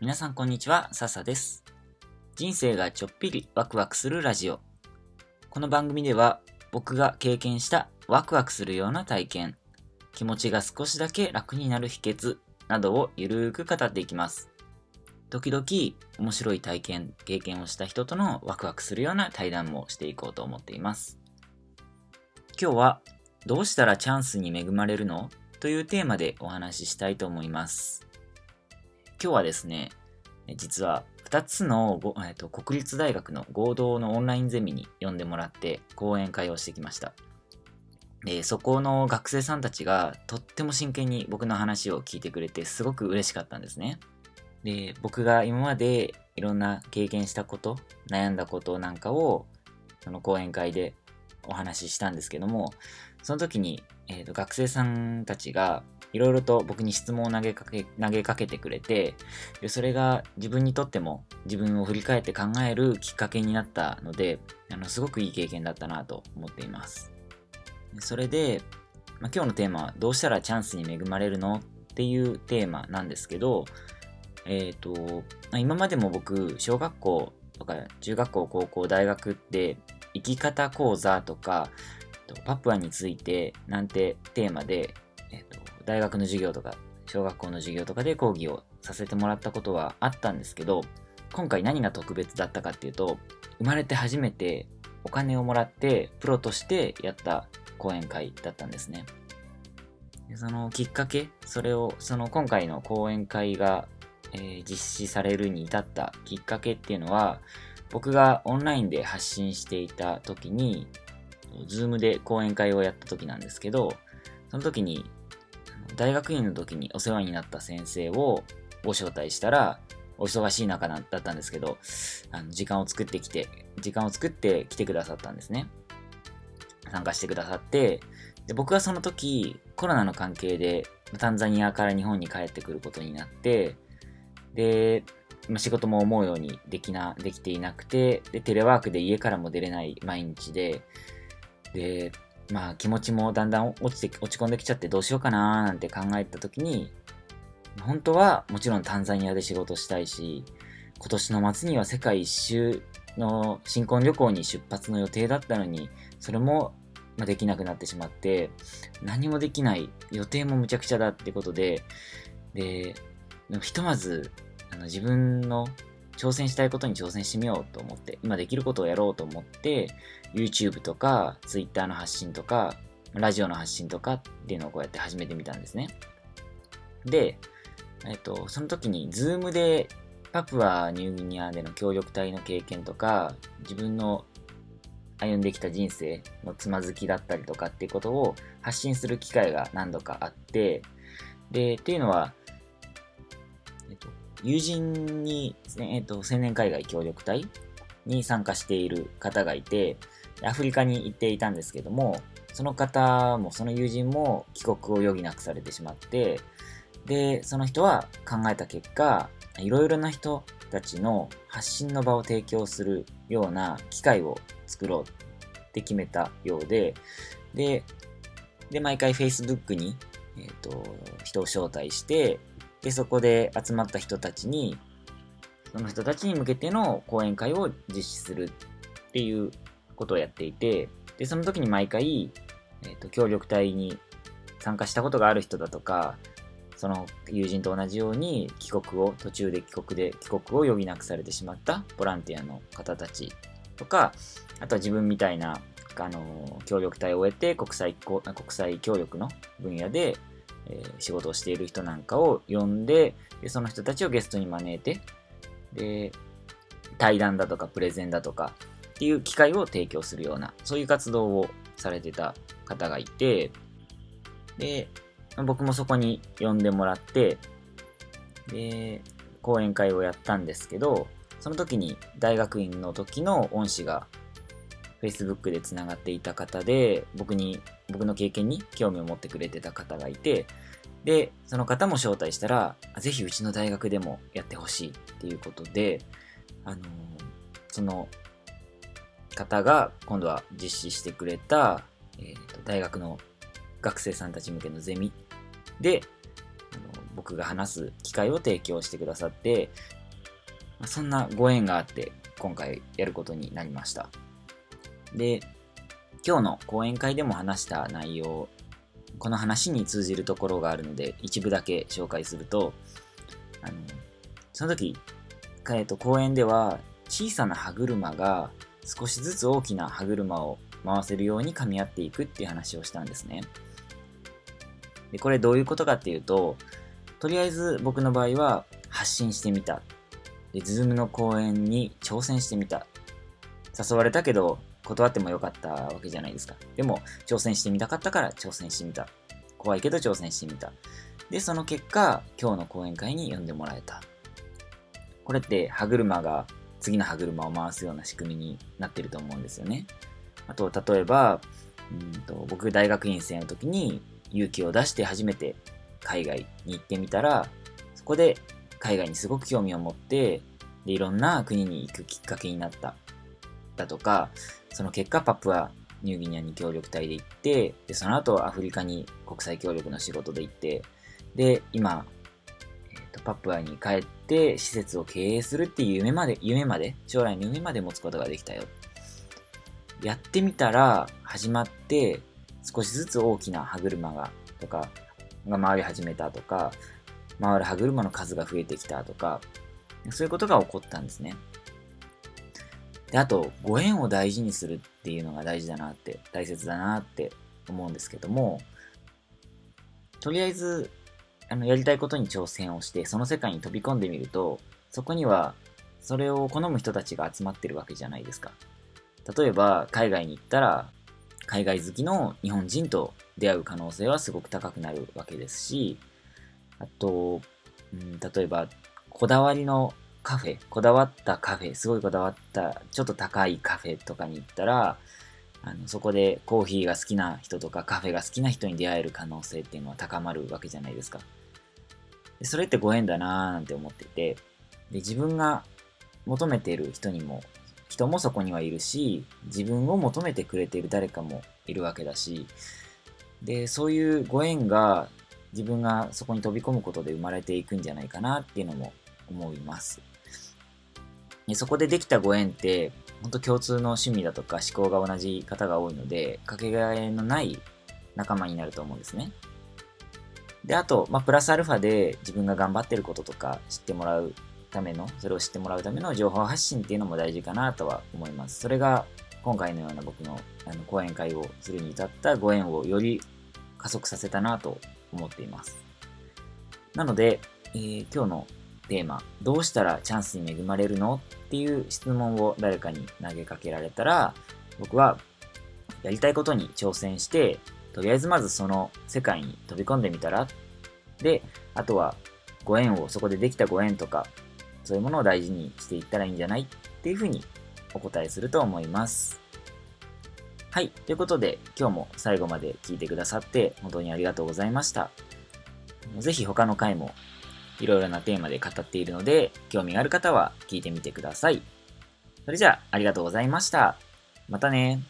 皆さんこんにちは、笹です。人生がちょっぴりワクワクするラジオ。この番組では僕が経験したワクワクするような体験、気持ちが少しだけ楽になる秘訣などをゆるーく語っていきます。時々面白い体験、経験をした人とのワクワクするような対談もしていこうと思っています。今日はどうしたらチャンスに恵まれるの？というテーマでお話ししたいと思います。今日はですね、実は2つの、えっと、国立大学の合同のオンラインゼミに呼んでもらって講演会をしてきました。で、そこの学生さんたちがとっても真剣に僕の話を聞いてくれてすごく嬉しかったんですね。で、僕が今までいろんな経験したこと、悩んだことなんかをその講演会でお話ししたんですけども、その時に、えーと学生さんたちがいろいろと僕に質問を投げかけ、投げかけてくれて、それが自分にとっても自分を振り返って考えるきっかけになったので、あの、すごくいい経験だったなと思っています。それで、まあ、今日のテーマはどうしたらチャンスに恵まれるの？っていうテーマなんですけど、えっ、ー、と、今までも僕、小学校とか中学校、高校、大学って生き方講座とか、パプアについてなんてテーマで、えっ、と、大学の授業とか、小学校の授業とかで講義をさせてもらったことはあったんですけど、今回何が特別だったかっていうと、生まれて初めてお金をもらってプロとしてやった講演会だったんですね。でそのきっかけ、それを、その今回の講演会が、えー、実施されるに至ったきっかけっていうのは、僕がオンラインで発信していた時に、ズームで講演会をやった時なんですけど、その時に大学院の時にお世話になった先生をご招待したら、お忙しい中だったんですけど、あの時間を作ってきて、時間を作って来てくださったんですね。参加してくださって、で僕はその時、コロナの関係で、タンザニアから日本に帰ってくることになって、で、仕事も思うようにできな、できていなくて、で、テレワークで家からも出れない毎日で、で、まあ気持ちもだんだん落ちて、落ち込んできちゃってどうしようかなーなんて考えた時に、本当はもちろんタンザニアで仕事したいし、今年の末には世界一周の新婚旅行に出発の予定だったのに、それもできなくなってしまって、何もできない、予定もむちゃくちゃだってことで、で、ひとまずあの自分の挑戦したいことに挑戦してみようと思って、今できることをやろうと思って、YouTube とか Twitter の発信とか、ラジオの発信とかっていうのをこうやって始めてみたんですね。で、えっと、その時に Zoom でパプアニューギニアでの協力隊の経験とか、自分の歩んできた人生のつまずきだったりとかっていうことを発信する機会が何度かあって、で、っていうのは、友人に、えっ、ー、と、青年海外協力隊に参加している方がいて、アフリカに行っていたんですけども、その方も、その友人も帰国を余儀なくされてしまって、で、その人は考えた結果、いろいろな人たちの発信の場を提供するような機会を作ろうって決めたようで、で、で、毎回 Facebook に、えっ、ー、と、人を招待して、で、そこで集まった人たちに、その人たちに向けての講演会を実施するっていうことをやっていて、で、その時に毎回、えっ、ー、と、協力隊に参加したことがある人だとか、その友人と同じように帰国を、途中で帰国で帰国を余儀なくされてしまったボランティアの方たちとか、あとは自分みたいな、あの、協力隊を終えて国際、国際協力の分野でえー、仕事をしている人なんかを呼んでで、その人たちをゲストに招いて、で、対談だとかプレゼンだとかっていう機会を提供するような、そういう活動をされてた方がいて、で、僕もそこに呼んでもらって、で、講演会をやったんですけど、その時に大学院の時の恩師が Facebook で繋がっていた方で、僕に、僕の経験に興味を持ってくれてた方がいて、で、その方も招待したら、ぜひうちの大学でもやってほしいっていうことで、あのー、その方が今度は実施してくれた、えーと、大学の学生さんたち向けのゼミで、あの僕が話す機会を提供してくださって、そんなご縁があって今回やることになりました。で、今日の講演会でも話した内容、この話に通じるところがあるので一部だけ紹介すると、あのその時、えっと、講演では小さな歯車が少しずつ大きな歯車を回せるように噛み合っていくっていう話をしたんですね。で、これどういうことかっていうと、とりあえず僕の場合は発信してみた。で、ズームの講演に挑戦してみた。誘われたけど断ってもよかったわけじゃないですか。でも挑戦してみたかったから挑戦してみた。怖いけど挑戦してみた。で、その結果、今日の講演会に呼んでもらえた。これって歯車が次の歯車を回すような仕組みになってると思うんですよね。あと、例えば、うんと僕大学院生の時に勇気を出して初めて海外に行ってみたら、そこで海外にすごく興味を持って、で、いろんな国に行くきっかけになった。だとか、その結果パプアニューギニアに協力隊で行って、で、その後アフリカに国際協力の仕事で行って、で、今、えーと、パプアに帰って施設を経営するっていう夢まで、夢まで、将来の夢まで持つことができたよ。やってみたら始まって、少しずつ大きな歯車が、とか、が回り始めたとか、回る歯車の数が増えてきたとか、そういうことが起こったんですね。で、あと、ご縁を大事にするっていうのが大事だなって、大切だなって思うんですけども、とりあえず、あの、やりたいことに挑戦をして、その世界に飛び込んでみると、そこには、それを好む人たちが集まってるわけじゃないですか。例えば、海外に行ったら、海外好きの日本人と出会う可能性はすごく高くなるわけですし、あと、うん、例えば、こだわりのカフェ、こだわったカフェ、すごいこだわった、ちょっと高いカフェとかに行ったら、あのそこでコーヒーが好きな人とかカフェが好きな人に出会える可能性っていうのは高まるわけじゃないですか。でそれってご縁だなーなんて思ってて、で自分が求めている人にも人もそこにはいるし、自分を求めてくれている誰かもいるわけだし、で、そういうご縁が自分がそこに飛び込むことで生まれていくんじゃないかなっていうのも思います。でそこでできたご縁って、本当共通の趣味だとか思考が同じ方が多いので、かけがえのない仲間になると思うんですね。で、あと、まあ、プラスアルファで自分が頑張ってることとか知ってもらうための、それを知ってもらうための情報発信っていうのも大事かなとは思います。それが今回のような僕のあの講演会をするに至ったご縁をより加速させたなと思っています。なので、えー、今日のテーマ、どうしたらチャンスに恵まれるの？っていう質問を誰かに投げかけられたら、僕はやりたいことに挑戦して、とりあえずまずその世界に飛び込んでみたら、で、あとはご縁を、そこでできたご縁とか、そういうものを大事にしていったらいいんじゃない？っていうふうにお答えすると思います。はい。ということで、今日も最後まで聞いてくださって本当にありがとうございました。ぜひ他の回もいろいろなテーマで語っているので、興味がある方は聞いてみてください。それじゃあ、ありがとうございました。またね